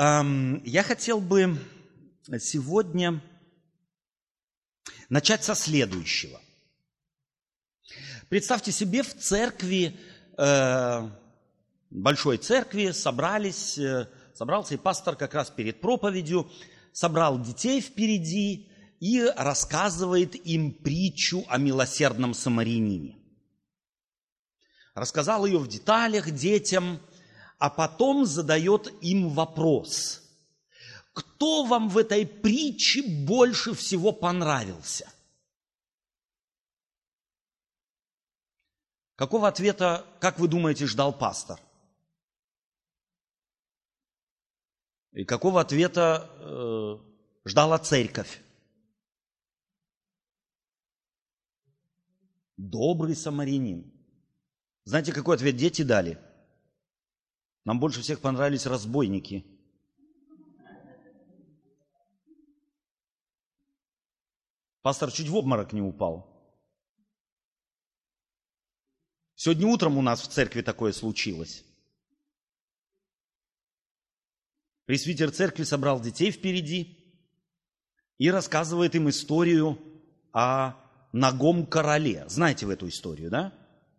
Я хотел бы сегодня начать со следующего. Представьте себе, в церкви, э, большой церкви собрались, э, собрался и пастор как раз перед проповедью, собрал детей впереди и рассказывает им притчу о милосердном самарянине. Рассказал ее в деталях детям, а потом задает им вопрос. Кто вам в этой притче больше всего понравился? Какого ответа, как вы думаете, ждал пастор? И какого ответа э, ждала церковь? Добрый самарянин. Знаете, какой ответ дети дали? Нам больше всех понравились разбойники. Пастор чуть в обморок не упал. Сегодня утром у нас в церкви такое случилось. Пресвитер церкви собрал детей впереди и рассказывает им историю о ногом короле. Знаете в эту историю, да?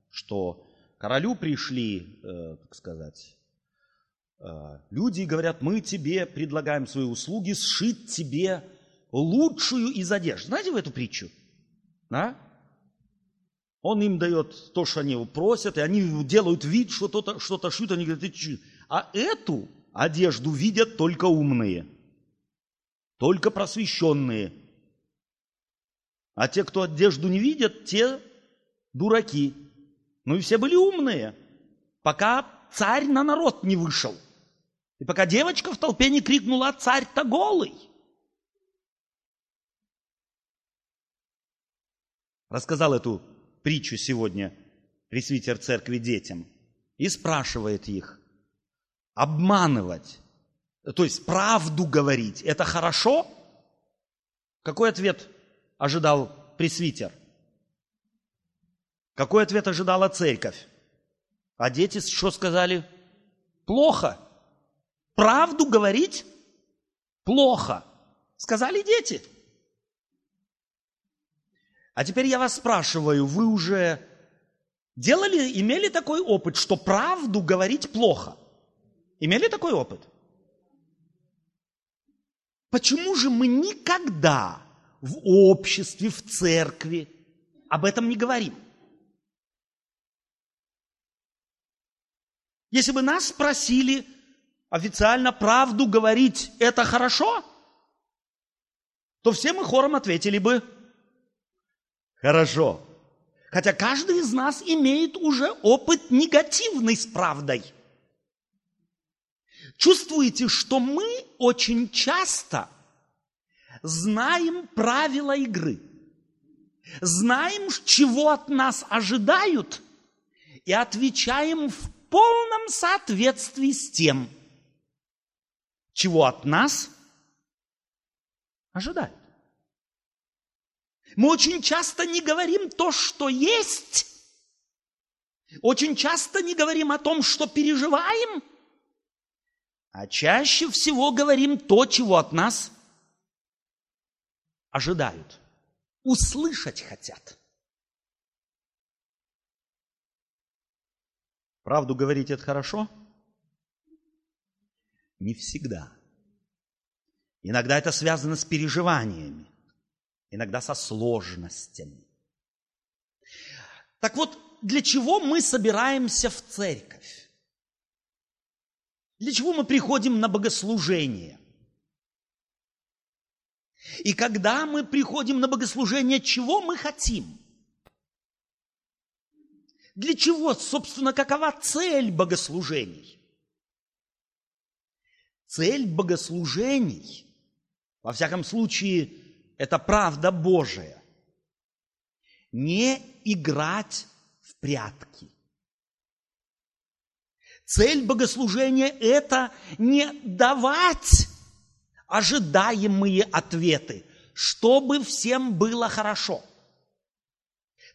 Что королю пришли, э, так сказать, люди говорят, мы тебе предлагаем свои услуги, сшить тебе лучшую из одежд. Знаете в эту притчу? Да? Он им дает то, что они просят, и они делают вид, что что-то, что шьют, они говорят, ты а эту одежду видят только умные, только просвещенные. А те, кто одежду не видят, те дураки. Ну и все были умные, пока царь на народ не вышел – и пока девочка в толпе не крикнула «Царь-то голый!» Рассказал эту притчу сегодня пресвитер церкви детям и спрашивает их, обманывать, то есть правду говорить, это хорошо? Какой ответ ожидал пресвитер? Какой ответ ожидала церковь? А дети что сказали? Плохо правду говорить плохо. Сказали дети. А теперь я вас спрашиваю, вы уже делали, имели такой опыт, что правду говорить плохо? Имели такой опыт? Почему же мы никогда в обществе, в церкви об этом не говорим? Если бы нас спросили, официально правду говорить – это хорошо, то все мы хором ответили бы «хорошо». Хотя каждый из нас имеет уже опыт негативный с правдой. Чувствуете, что мы очень часто знаем правила игры, знаем, чего от нас ожидают, и отвечаем в полном соответствии с тем – чего от нас ожидают. Мы очень часто не говорим то, что есть. Очень часто не говорим о том, что переживаем. А чаще всего говорим то, чего от нас ожидают. Услышать хотят. Правду говорить это хорошо? Не всегда. Иногда это связано с переживаниями, иногда со сложностями. Так вот, для чего мы собираемся в церковь? Для чего мы приходим на богослужение? И когда мы приходим на богослужение, чего мы хотим? Для чего, собственно, какова цель богослужений? Цель богослужений, во всяком случае, это правда Божия, не играть в прятки. Цель богослужения – это не давать ожидаемые ответы, чтобы всем было хорошо.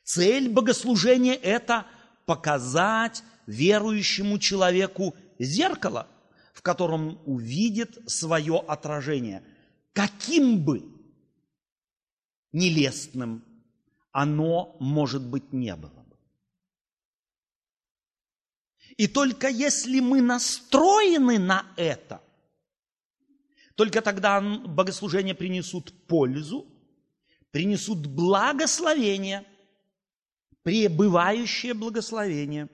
Цель богослужения – это показать верующему человеку зеркало – в котором увидит свое отражение, каким бы нелестным оно, может быть, не было бы. И только если мы настроены на это, только тогда богослужения принесут пользу, принесут благословение, пребывающее благословение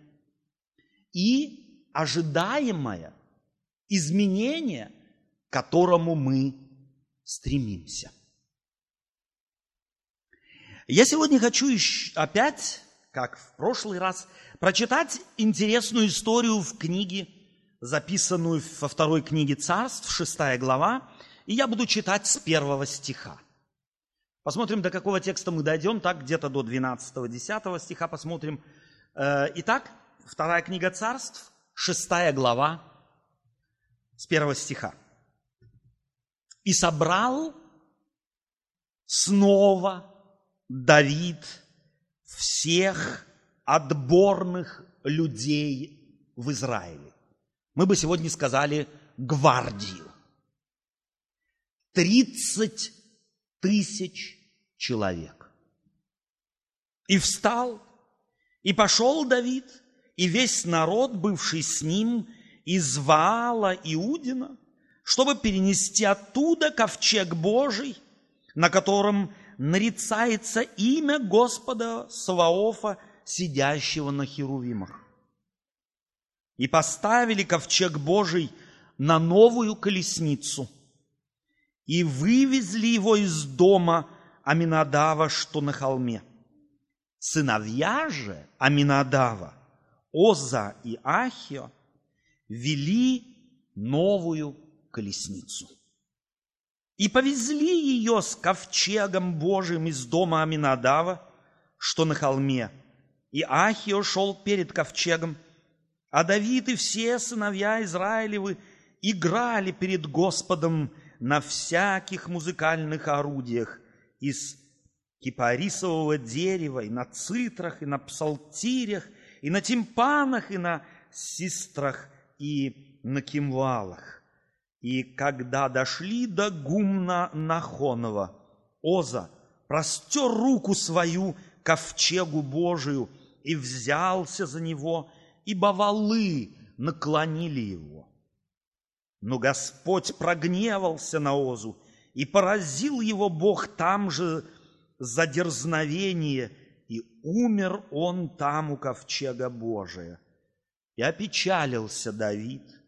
и ожидаемое изменение, к которому мы стремимся. Я сегодня хочу опять, как в прошлый раз, прочитать интересную историю в книге, записанную во второй книге Царств, шестая глава, и я буду читать с первого стиха. Посмотрим, до какого текста мы дойдем, так где-то до 12-10 стиха посмотрим. Э, итак, вторая книга Царств, шестая глава, с первого стиха. «И собрал снова Давид всех отборных людей в Израиле. Мы бы сегодня сказали гвардию. Тридцать тысяч человек. И встал, и пошел Давид, и весь народ, бывший с ним, из Ваала Иудина, чтобы перенести оттуда ковчег Божий, на котором нарицается имя Господа Саваофа, сидящего на херувимах. И поставили ковчег Божий на новую колесницу, и вывезли его из дома Аминадава, что на холме. Сыновья же Аминадава, Оза и Ахио, вели новую колесницу – и повезли ее с ковчегом Божиим из дома Аминадава, что на холме. И Ахио шел перед ковчегом, а Давид и все сыновья Израилевы играли перед Господом на всяких музыкальных орудиях из кипарисового дерева, и на цитрах, и на псалтирях, и на тимпанах, и на систрах, и на кимвалах. И когда дошли до гумна Нахонова, Оза простер руку свою ковчегу Божию и взялся за него, ибо валы наклонили его. Но Господь прогневался на Озу, и поразил его Бог там же за дерзновение, и умер он там у ковчега Божия. И опечалился Давид –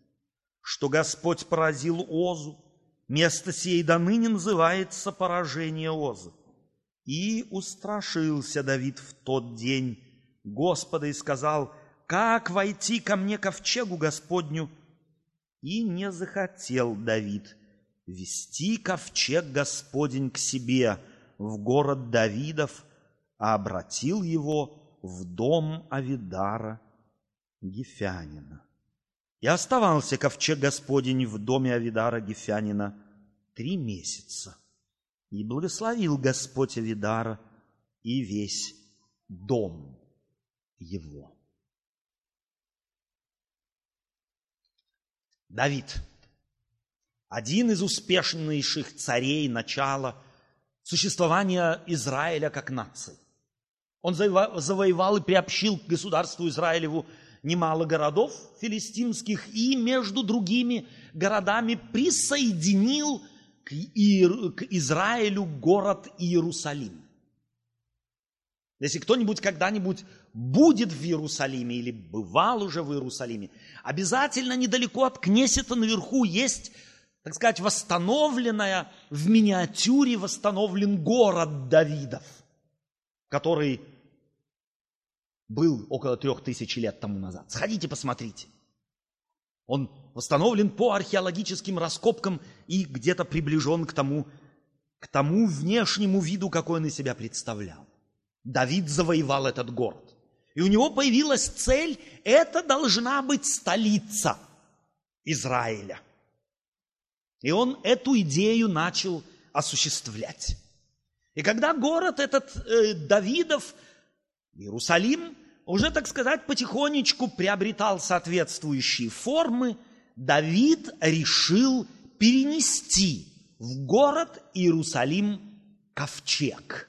что Господь поразил Озу. Место сей до ныне называется поражение Озы. И устрашился Давид в тот день Господа и сказал, как войти ко мне ковчегу Господню? И не захотел Давид вести ковчег Господень к себе в город Давидов, а обратил его в дом Авидара Гефянина. И оставался ковчег Господень в доме Авидара Гефянина три месяца. И благословил Господь Авидара и весь дом его. Давид, один из успешнейших царей начала существования Израиля как нации. Он завоевал и приобщил к государству Израилеву немало городов филистимских и между другими городами присоединил к, Иер... к Израилю город Иерусалим. Если кто-нибудь когда-нибудь будет в Иерусалиме или бывал уже в Иерусалиме, обязательно недалеко от Кнесета наверху есть, так сказать, восстановленная, в миниатюре восстановлен город Давидов, который был около трех тысяч лет тому назад. Сходите, посмотрите. Он восстановлен по археологическим раскопкам и где-то приближен к тому, к тому внешнему виду, какой он из себя представлял. Давид завоевал этот город. И у него появилась цель, это должна быть столица Израиля. И он эту идею начал осуществлять. И когда город этот э, Давидов, Иерусалим, уже, так сказать, потихонечку приобретал соответствующие формы, Давид решил перенести в город Иерусалим ковчег.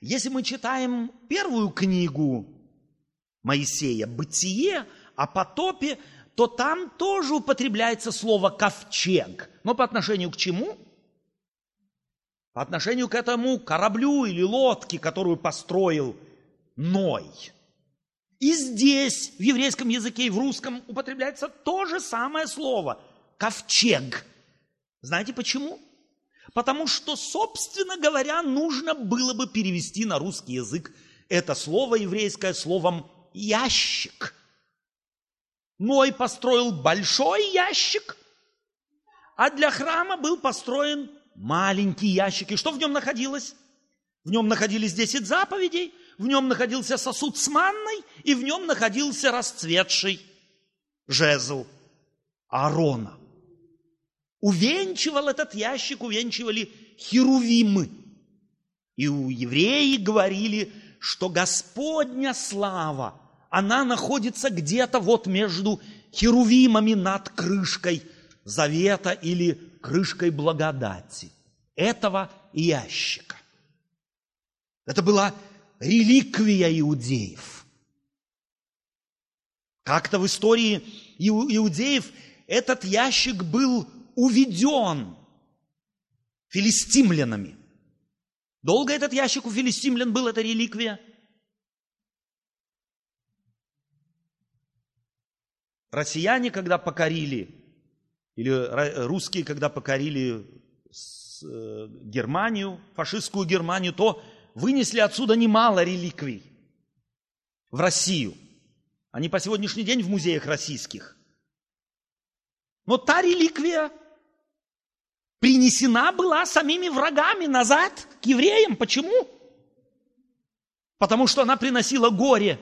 Если мы читаем первую книгу Моисея, «Бытие», о потопе, то там тоже употребляется слово «ковчег». Но по отношению к чему? По отношению к этому кораблю или лодке, которую построил Ной. И здесь, в еврейском языке и в русском, употребляется то же самое слово – ковчег. Знаете почему? Потому что, собственно говоря, нужно было бы перевести на русский язык это слово еврейское словом «ящик». Ной построил большой ящик, а для храма был построен маленький ящик. И что в нем находилось? В нем находились десять заповедей, в нем находился сосуд с манной, и в нем находился расцветший жезл Аарона. Увенчивал этот ящик, увенчивали херувимы. И у евреи говорили, что Господня слава – она находится где-то вот между херувимами над крышкой завета или крышкой благодати этого ящика. Это была реликвия иудеев. Как-то в истории иудеев этот ящик был уведен филистимлянами. Долго этот ящик у филистимлян был, эта реликвия – Россияне, когда покорили, или русские, когда покорили э, Германию, фашистскую Германию, то вынесли отсюда немало реликвий в Россию. Они по сегодняшний день в музеях российских. Но та реликвия принесена была самими врагами назад к евреям. Почему? Потому что она приносила горе.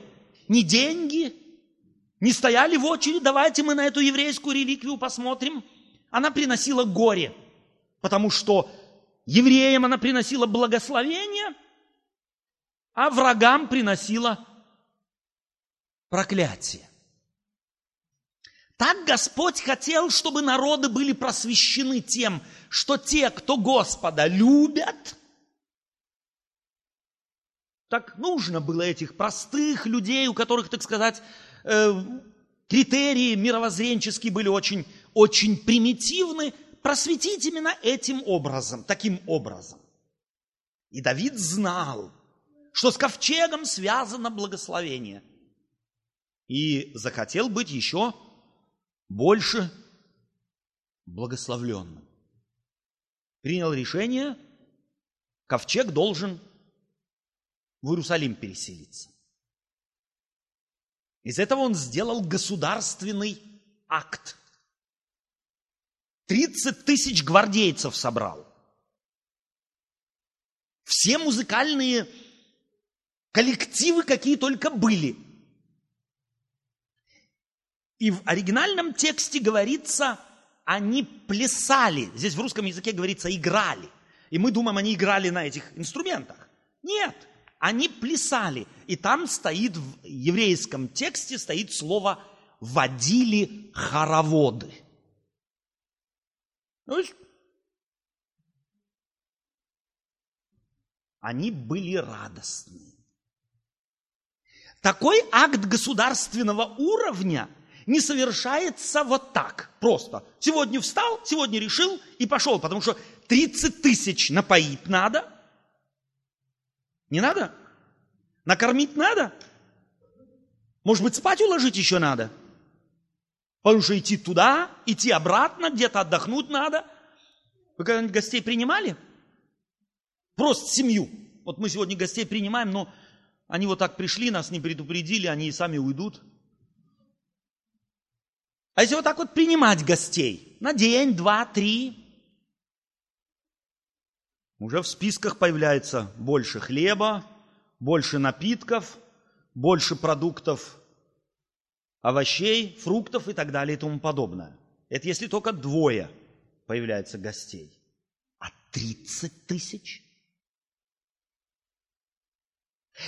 Не деньги, не стояли в очередь, давайте мы на эту еврейскую реликвию посмотрим. Она приносила горе, потому что евреям она приносила благословение, а врагам приносила проклятие. Так Господь хотел, чтобы народы были просвещены тем, что те, кто Господа любят, так нужно было этих простых людей, у которых, так сказать, Э, критерии мировоззренческие были очень, очень примитивны, просветить именно этим образом, таким образом. И Давид знал, что с ковчегом связано благословение. И захотел быть еще больше благословленным. Принял решение, ковчег должен в Иерусалим переселиться. Из этого он сделал государственный акт. 30 тысяч гвардейцев собрал. Все музыкальные коллективы, какие только были. И в оригинальном тексте говорится, они плясали. Здесь в русском языке говорится играли. И мы думаем, они играли на этих инструментах. Нет, они плясали. И там стоит, в еврейском тексте стоит слово «водили хороводы». То есть они были радостны. Такой акт государственного уровня не совершается вот так, просто. Сегодня встал, сегодня решил и пошел, потому что 30 тысяч напоить надо, не надо? Накормить надо? Может быть, спать уложить еще надо? Потому что идти туда, идти обратно, где-то отдохнуть надо. Вы когда-нибудь гостей принимали? Просто семью. Вот мы сегодня гостей принимаем, но они вот так пришли, нас не предупредили, они и сами уйдут. А если вот так вот принимать гостей на день, два, три, уже в списках появляется больше хлеба, больше напитков, больше продуктов, овощей, фруктов и так далее и тому подобное. Это если только двое появляется гостей. А 30 тысяч?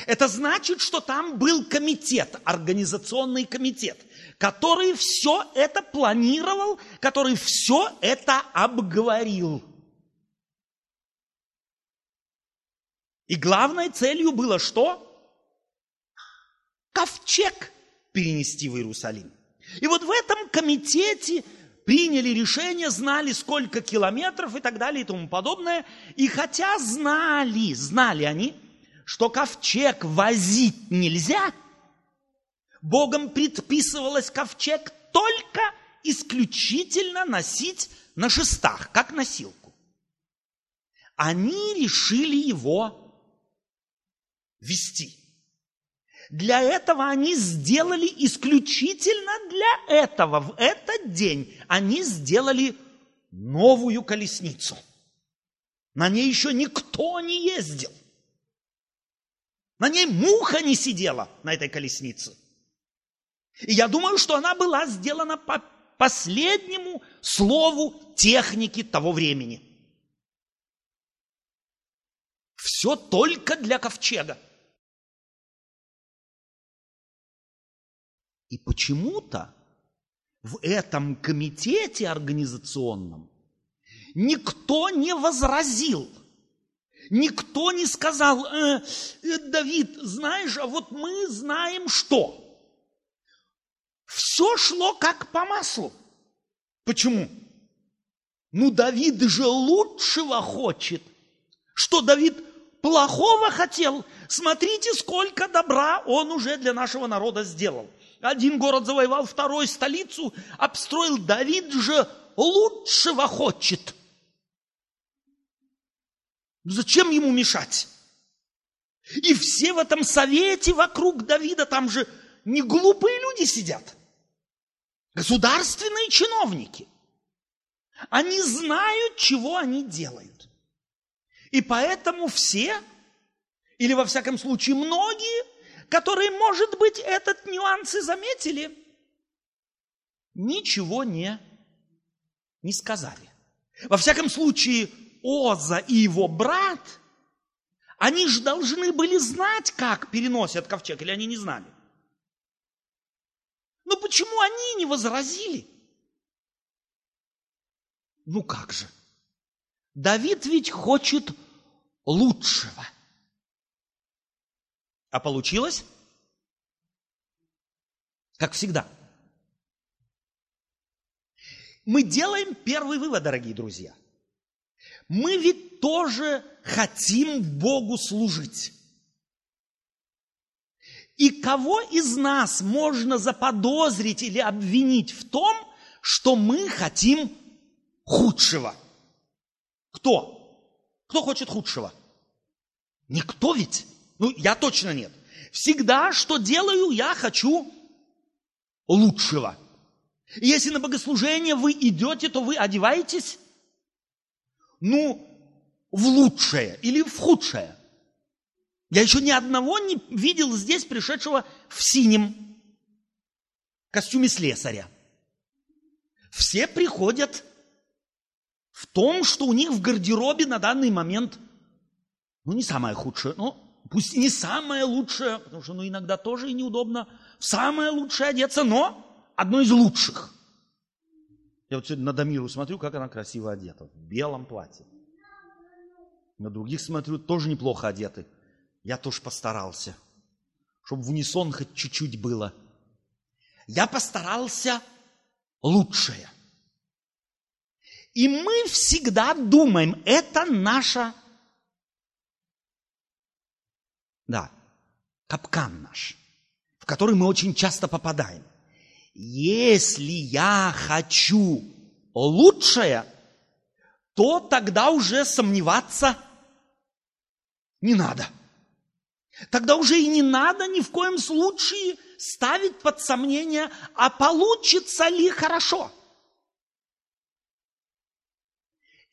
Это значит, что там был комитет, организационный комитет, который все это планировал, который все это обговорил. И главной целью было что? Ковчег перенести в Иерусалим. И вот в этом комитете приняли решение, знали, сколько километров и так далее и тому подобное. И хотя знали, знали они, что ковчег возить нельзя, Богом предписывалось ковчег только исключительно носить на шестах, как носилку. Они решили его вести. Для этого они сделали исключительно для этого. В этот день они сделали новую колесницу. На ней еще никто не ездил. На ней муха не сидела на этой колеснице. И я думаю, что она была сделана по последнему слову техники того времени. Все только для ковчега. И почему-то в этом комитете организационном никто не возразил, никто не сказал, э, э, Давид, знаешь, а вот мы знаем что. Все шло как по маслу. Почему? Ну, Давид же лучшего хочет. Что Давид плохого хотел? Смотрите, сколько добра он уже для нашего народа сделал. Один город завоевал, второй столицу обстроил. Давид же лучшего хочет. Зачем ему мешать? И все в этом совете вокруг Давида, там же не глупые люди сидят. Государственные чиновники. Они знают, чего они делают. И поэтому все, или во всяком случае многие, которые, может быть, этот нюанс и заметили, ничего не, не сказали. Во всяком случае, Оза и его брат, они же должны были знать, как переносят ковчег, или они не знали? Но почему они не возразили? Ну как же? Давид ведь хочет лучшего. А получилось? Как всегда. Мы делаем первый вывод, дорогие друзья. Мы ведь тоже хотим Богу служить. И кого из нас можно заподозрить или обвинить в том, что мы хотим худшего? Кто? Кто хочет худшего? Никто ведь. Ну, я точно нет. Всегда, что делаю, я хочу лучшего. И если на богослужение вы идете, то вы одеваетесь, ну, в лучшее или в худшее. Я еще ни одного не видел здесь пришедшего в синем костюме слесаря. Все приходят в том, что у них в гардеробе на данный момент, ну, не самое худшее, но Пусть не самое лучшее, потому что ну, иногда тоже и неудобно самое лучшее одеться, но одно из лучших. Я вот сегодня на Дамиру смотрю, как она красиво одета, в белом платье. На других смотрю, тоже неплохо одеты. Я тоже постарался, чтобы в унисон хоть чуть-чуть было. Я постарался лучшее. И мы всегда думаем, это наша да, капкан наш, в который мы очень часто попадаем. Если я хочу лучшее, то тогда уже сомневаться не надо. Тогда уже и не надо ни в коем случае ставить под сомнение, а получится ли хорошо.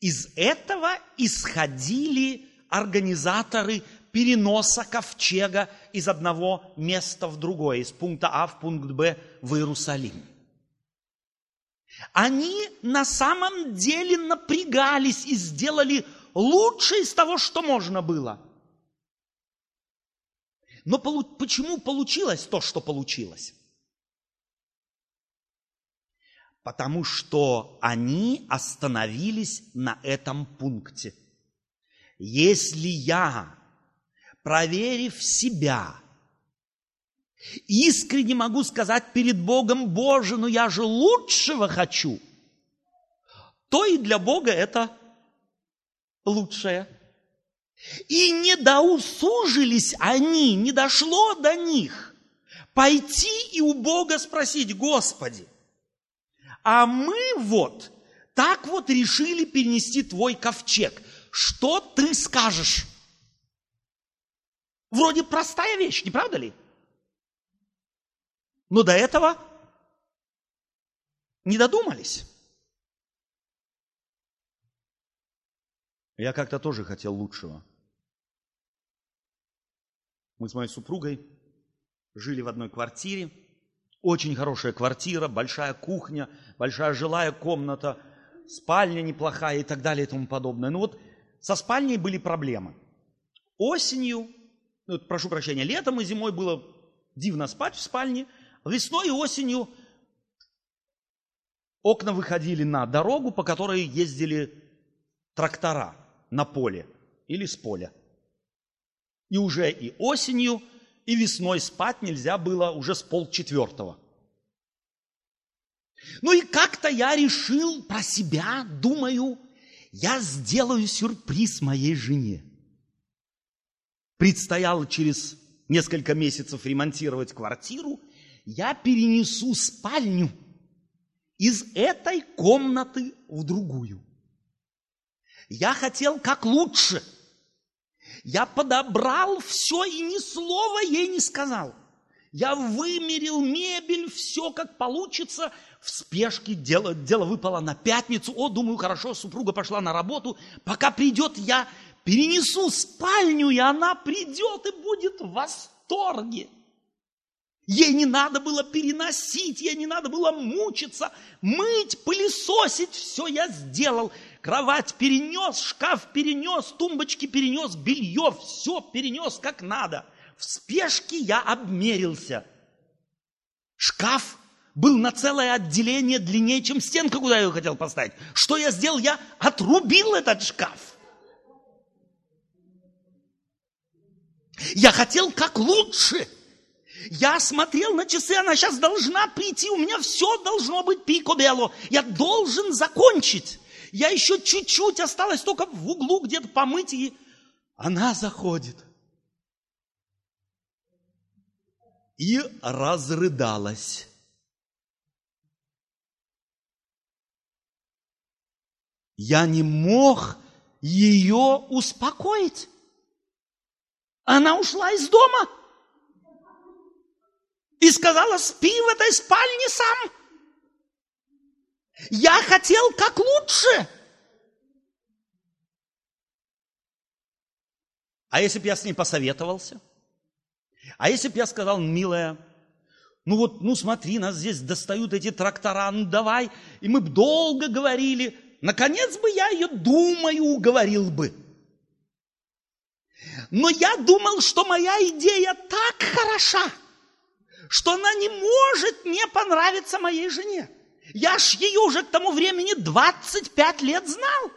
Из этого исходили организаторы переноса ковчега из одного места в другое, из пункта А в пункт Б в Иерусалим. Они на самом деле напрягались и сделали лучшее из того, что можно было. Но почему получилось то, что получилось? Потому что они остановились на этом пункте. Если я, проверив себя, искренне могу сказать перед Богом, Боже, ну я же лучшего хочу, то и для Бога это лучшее. И не доусужились они, не дошло до них пойти и у Бога спросить, Господи, а мы вот так вот решили перенести твой ковчег. Что ты скажешь? Вроде простая вещь, не правда ли? Но до этого не додумались. Я как-то тоже хотел лучшего. Мы с моей супругой жили в одной квартире. Очень хорошая квартира, большая кухня, большая жилая комната, спальня неплохая и так далее и тому подобное. Но вот со спальней были проблемы. Осенью, ну, прошу прощения, летом и зимой было дивно спать в спальне. Весной и осенью окна выходили на дорогу, по которой ездили трактора на поле или с поля. И уже и осенью, и весной спать нельзя было уже с полчетвертого. Ну и как-то я решил про себя, думаю, я сделаю сюрприз моей жене. Предстояло через несколько месяцев ремонтировать квартиру, я перенесу спальню из этой комнаты в другую. Я хотел как лучше – я подобрал все и ни слова ей не сказал. Я вымерил мебель, все как получится. В спешке дело, дело выпало на пятницу. О, думаю, хорошо, супруга пошла на работу. Пока придет, я перенесу спальню, и она придет и будет в восторге. Ей не надо было переносить, ей не надо было мучиться, мыть, пылесосить. Все я сделал. Кровать перенес, шкаф перенес, тумбочки перенес, белье, все перенес как надо. В спешке я обмерился. Шкаф был на целое отделение длиннее, чем стенка, куда я его хотел поставить. Что я сделал? Я отрубил этот шкаф. Я хотел как лучше – я смотрел на часы, она сейчас должна прийти, у меня все должно быть пико-бело. Я должен закончить. Я еще чуть-чуть осталось только в углу где-то помыть, и она заходит. И разрыдалась. Я не мог ее успокоить. Она ушла из дома и сказала, спи в этой спальне сам. Я хотел как лучше. А если бы я с ней посоветовался? А если бы я сказал, милая, ну вот, ну смотри, нас здесь достают эти трактора, ну давай. И мы бы долго говорили. Наконец бы я ее, думаю, уговорил бы. Но я думал, что моя идея так хороша, что она не может не понравиться моей жене. Я ж ее уже к тому времени 25 лет знал.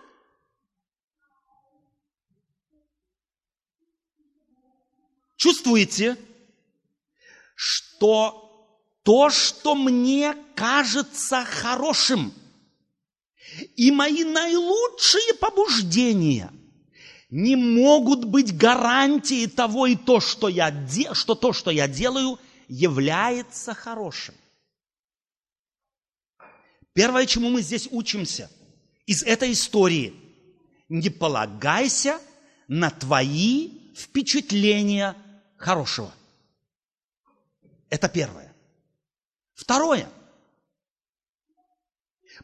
Чувствуете, что то, что мне кажется хорошим, и мои наилучшие побуждения не могут быть гарантией того и то, что, я де, что то, что я делаю, является хорошим. Первое, чему мы здесь учимся из этой истории, не полагайся на твои впечатления хорошего. Это первое. Второе.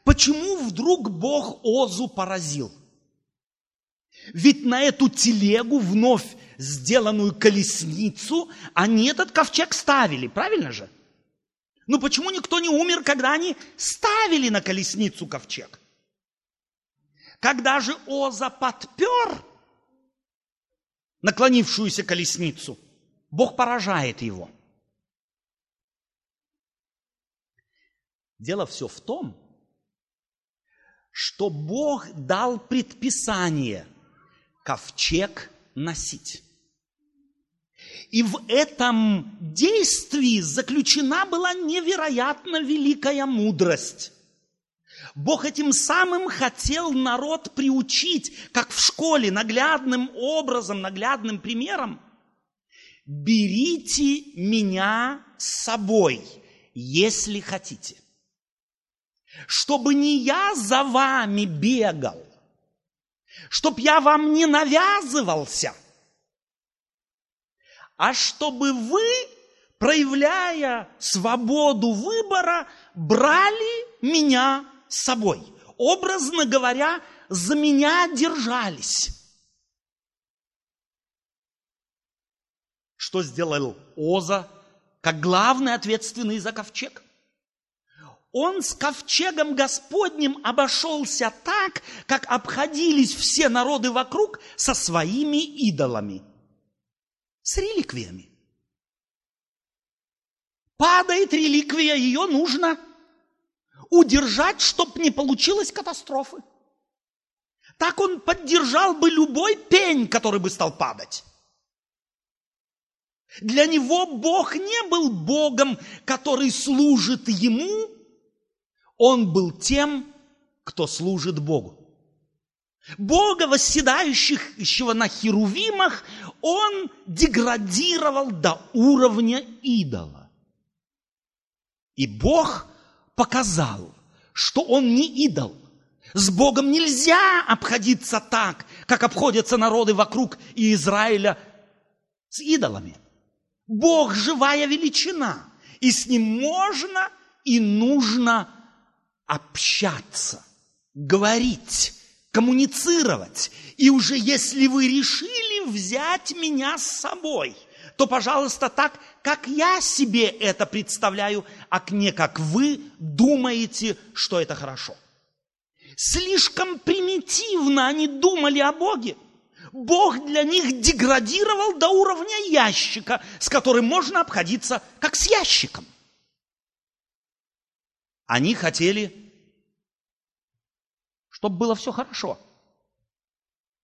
Почему вдруг Бог Озу поразил? Ведь на эту телегу вновь сделанную колесницу, они этот ковчег ставили, правильно же? Ну почему никто не умер, когда они ставили на колесницу ковчег? Когда же Оза подпер наклонившуюся колесницу, Бог поражает его. Дело все в том, что Бог дал предписание ковчег носить. И в этом действии заключена была невероятно великая мудрость. Бог этим самым хотел народ приучить, как в школе, наглядным образом, наглядным примером. Берите меня с собой, если хотите. Чтобы не я за вами бегал, чтоб я вам не навязывался, а чтобы вы, проявляя свободу выбора, брали меня с собой. Образно говоря, за меня держались. Что сделал Оза, как главный ответственный за ковчег? Он с ковчегом Господним обошелся так, как обходились все народы вокруг со своими идолами, с реликвиями. Падает реликвия, ее нужно – удержать, чтобы не получилось катастрофы. Так он поддержал бы любой пень, который бы стал падать. Для него Бог не был Богом, который служит ему, он был тем, кто служит Богу. Бога, восседающего на херувимах, он деградировал до уровня идола. И Бог показал, что он не идол. С Богом нельзя обходиться так, как обходятся народы вокруг Израиля с идолами. Бог – живая величина, и с ним можно и нужно общаться, говорить, коммуницировать. И уже если вы решили взять меня с собой – то, пожалуйста, так, как я себе это представляю, а не как вы думаете, что это хорошо. Слишком примитивно они думали о Боге. Бог для них деградировал до уровня ящика, с которым можно обходиться как с ящиком. Они хотели, чтобы было все хорошо.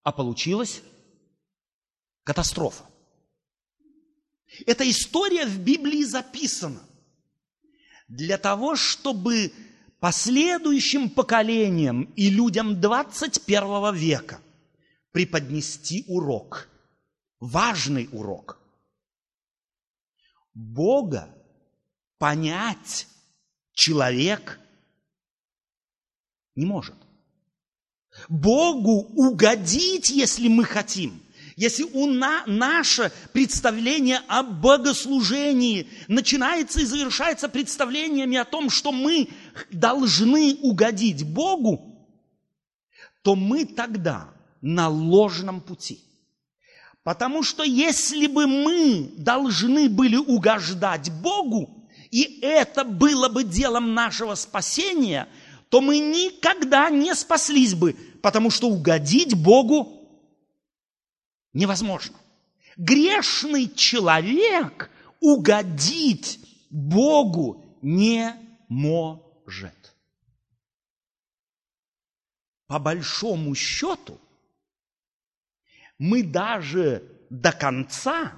А получилась катастрофа. Эта история в Библии записана для того, чтобы последующим поколениям и людям 21 века преподнести урок, важный урок. Бога понять человек не может. Богу угодить, если мы хотим – если у на, наше представление о богослужении начинается и завершается представлениями о том, что мы должны угодить Богу, то мы тогда на ложном пути. Потому что если бы мы должны были угождать Богу, и это было бы делом нашего спасения, то мы никогда не спаслись бы, потому что угодить Богу невозможно. Грешный человек угодить Богу не может. По большому счету, мы даже до конца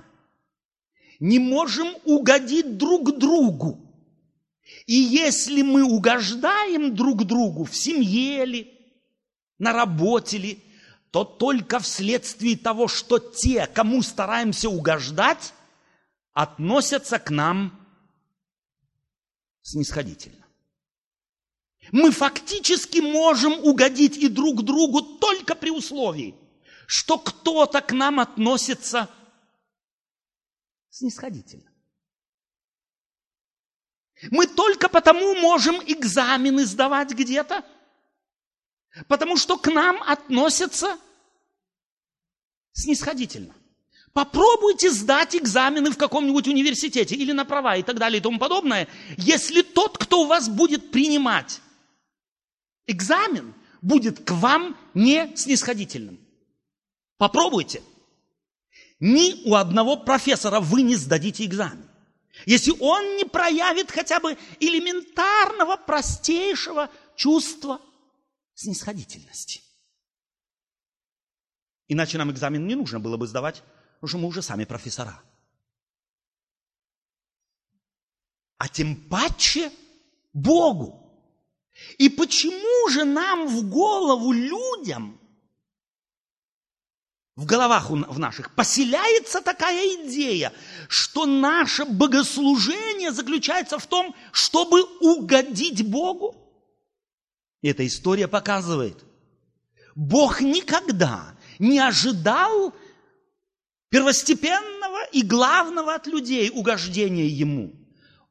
не можем угодить друг другу. И если мы угождаем друг другу в семье ли, на работе ли, то только вследствие того, что те, кому стараемся угождать, относятся к нам снисходительно. Мы фактически можем угодить и друг другу только при условии, что кто-то к нам относится снисходительно. Мы только потому можем экзамены сдавать где-то, Потому что к нам относятся снисходительно. Попробуйте сдать экзамены в каком-нибудь университете или на права и так далее и тому подобное, если тот, кто у вас будет принимать экзамен, будет к вам не снисходительным. Попробуйте. ни у одного профессора вы не сдадите экзамен. Если он не проявит хотя бы элементарного, простейшего чувства снисходительности. Иначе нам экзамен не нужно было бы сдавать, потому что мы уже сами профессора. А тем паче Богу. И почему же нам в голову людям, в головах в наших, поселяется такая идея, что наше богослужение заключается в том, чтобы угодить Богу? Эта история показывает, Бог никогда не ожидал первостепенного и главного от людей угождения Ему.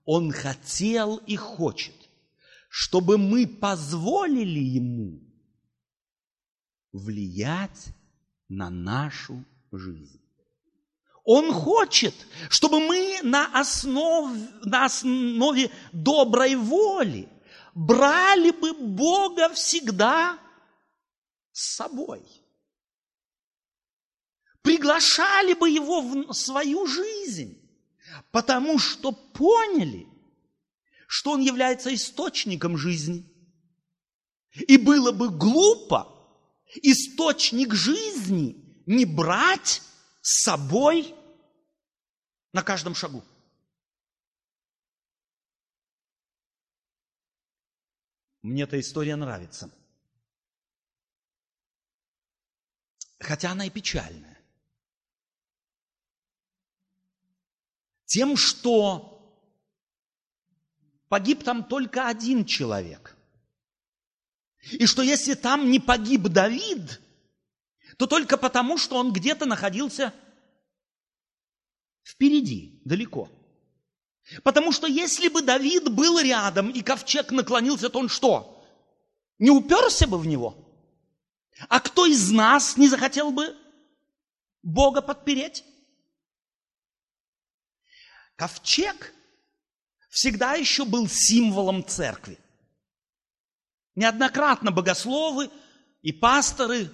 Он хотел и хочет, чтобы мы позволили Ему влиять на нашу жизнь. Он хочет, чтобы мы на основе, на основе доброй воли брали бы Бога всегда с собой. Приглашали бы Его в свою жизнь, потому что поняли, что Он является источником жизни. И было бы глупо источник жизни не брать с собой на каждом шагу. Мне эта история нравится. Хотя она и печальная. Тем, что погиб там только один человек – и что если там не погиб Давид, то только потому, что он где-то находился впереди, далеко. Потому что если бы Давид был рядом и ковчег наклонился, то он что? Не уперся бы в него? А кто из нас не захотел бы Бога подпереть? Ковчег всегда еще был символом церкви. Неоднократно богословы и пасторы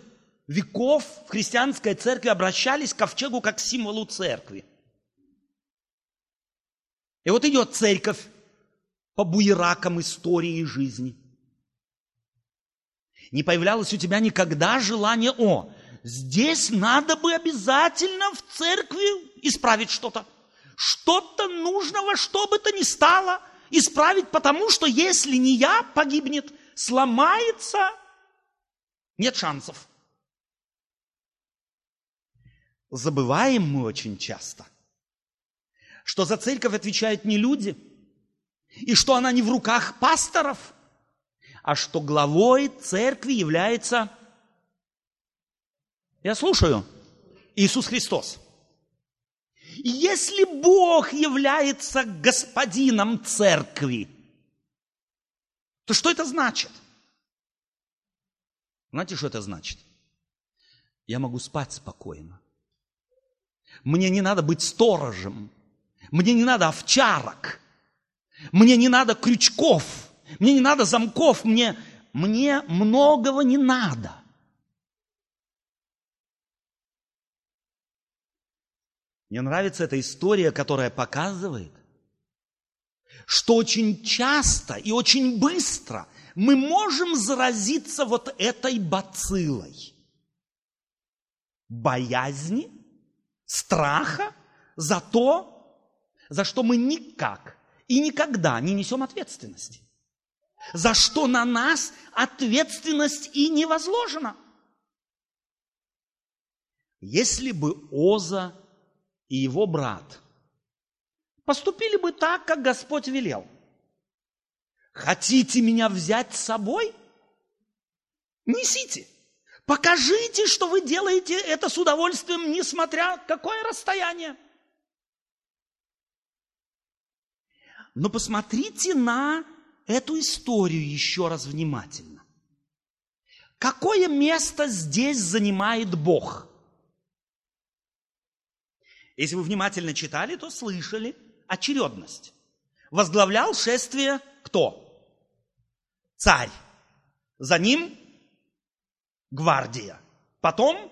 веков в христианской церкви обращались к ковчегу как к символу церкви. И вот идет церковь по буеракам истории и жизни. Не появлялось у тебя никогда желание, о, здесь надо бы обязательно в церкви исправить что-то. Что-то нужного, что бы то ни стало, исправить, потому что если не я, погибнет – сломается, нет шансов. Забываем мы очень часто, что за церковь отвечают не люди, и что она не в руках пасторов, а что главой церкви является, я слушаю, Иисус Христос. Если Бог является господином церкви, то что это значит? Знаете, что это значит? Я могу спать спокойно. Мне не надо быть сторожем. Мне не надо овчарок. Мне не надо крючков. Мне не надо замков. Мне, мне многого не надо. Мне нравится эта история, которая показывает, что очень часто и очень быстро мы можем заразиться вот этой бациллой. Боязни, страха за то, за что мы никак и никогда не несем ответственности. За что на нас ответственность и не возложена. Если бы Оза и его брат – поступили бы так, как Господь велел. Хотите меня взять с собой? Несите. Покажите, что вы делаете это с удовольствием, несмотря какое расстояние. Но посмотрите на эту историю еще раз внимательно. Какое место здесь занимает Бог? Если вы внимательно читали, то слышали, очередность. Возглавлял шествие кто? Царь. За ним гвардия. Потом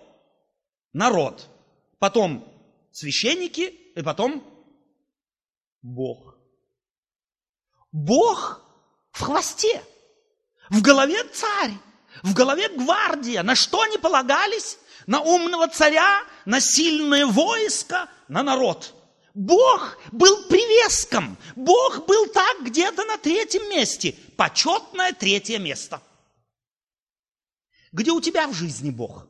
народ. Потом священники и потом Бог. Бог в хвосте, в голове царь, в голове гвардия. На что они полагались? На умного царя, на сильное войско, на народ. Бог был привеском. Бог был так где-то на третьем месте. Почетное третье место. Где у тебя в жизни Бог?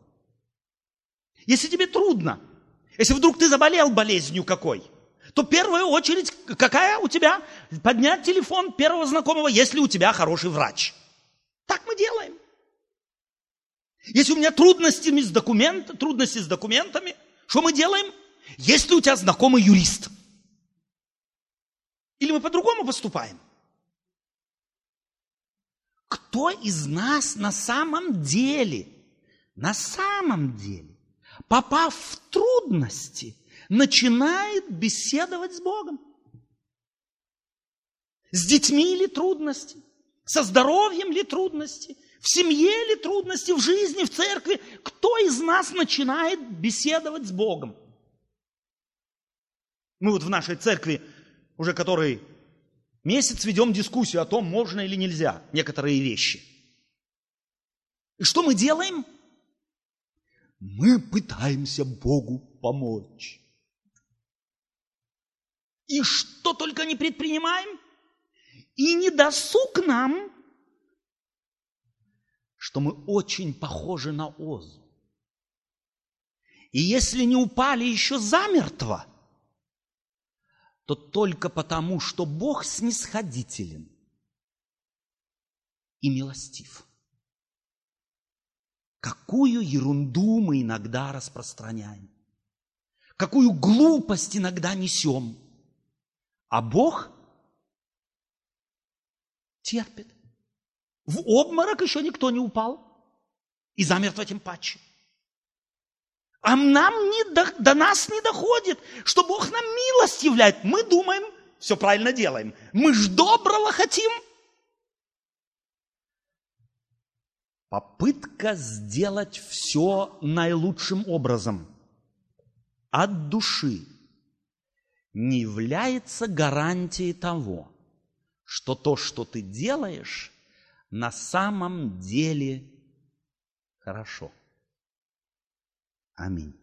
Если тебе трудно, если вдруг ты заболел болезнью какой, то первая очередь какая у тебя? Поднять телефон первого знакомого, если у тебя хороший врач. Так мы делаем. Если у меня трудности с, документ, трудности с документами, что мы делаем? Есть ли у тебя знакомый юрист? Или мы по-другому поступаем? Кто из нас на самом деле, на самом деле, попав в трудности, начинает беседовать с Богом? С детьми ли трудности? Со здоровьем ли трудности? В семье ли трудности? В жизни, в церкви? Кто из нас начинает беседовать с Богом? Мы вот в нашей церкви уже который месяц ведем дискуссию о том, можно или нельзя некоторые вещи. И что мы делаем? Мы пытаемся Богу помочь. И что только не предпринимаем, и не досуг нам, что мы очень похожи на Озу. И если не упали еще замертво – то только потому, что Бог снисходителен и милостив. Какую ерунду мы иногда распространяем, какую глупость иногда несем, а Бог терпит. В обморок еще никто не упал и замертво тем паче. А нам не до, до нас не доходит, что Бог нам милость являет. Мы думаем, все правильно делаем. Мы ж доброго хотим. Попытка сделать все наилучшим образом от души не является гарантией того, что то, что ты делаешь, на самом деле хорошо. Amén.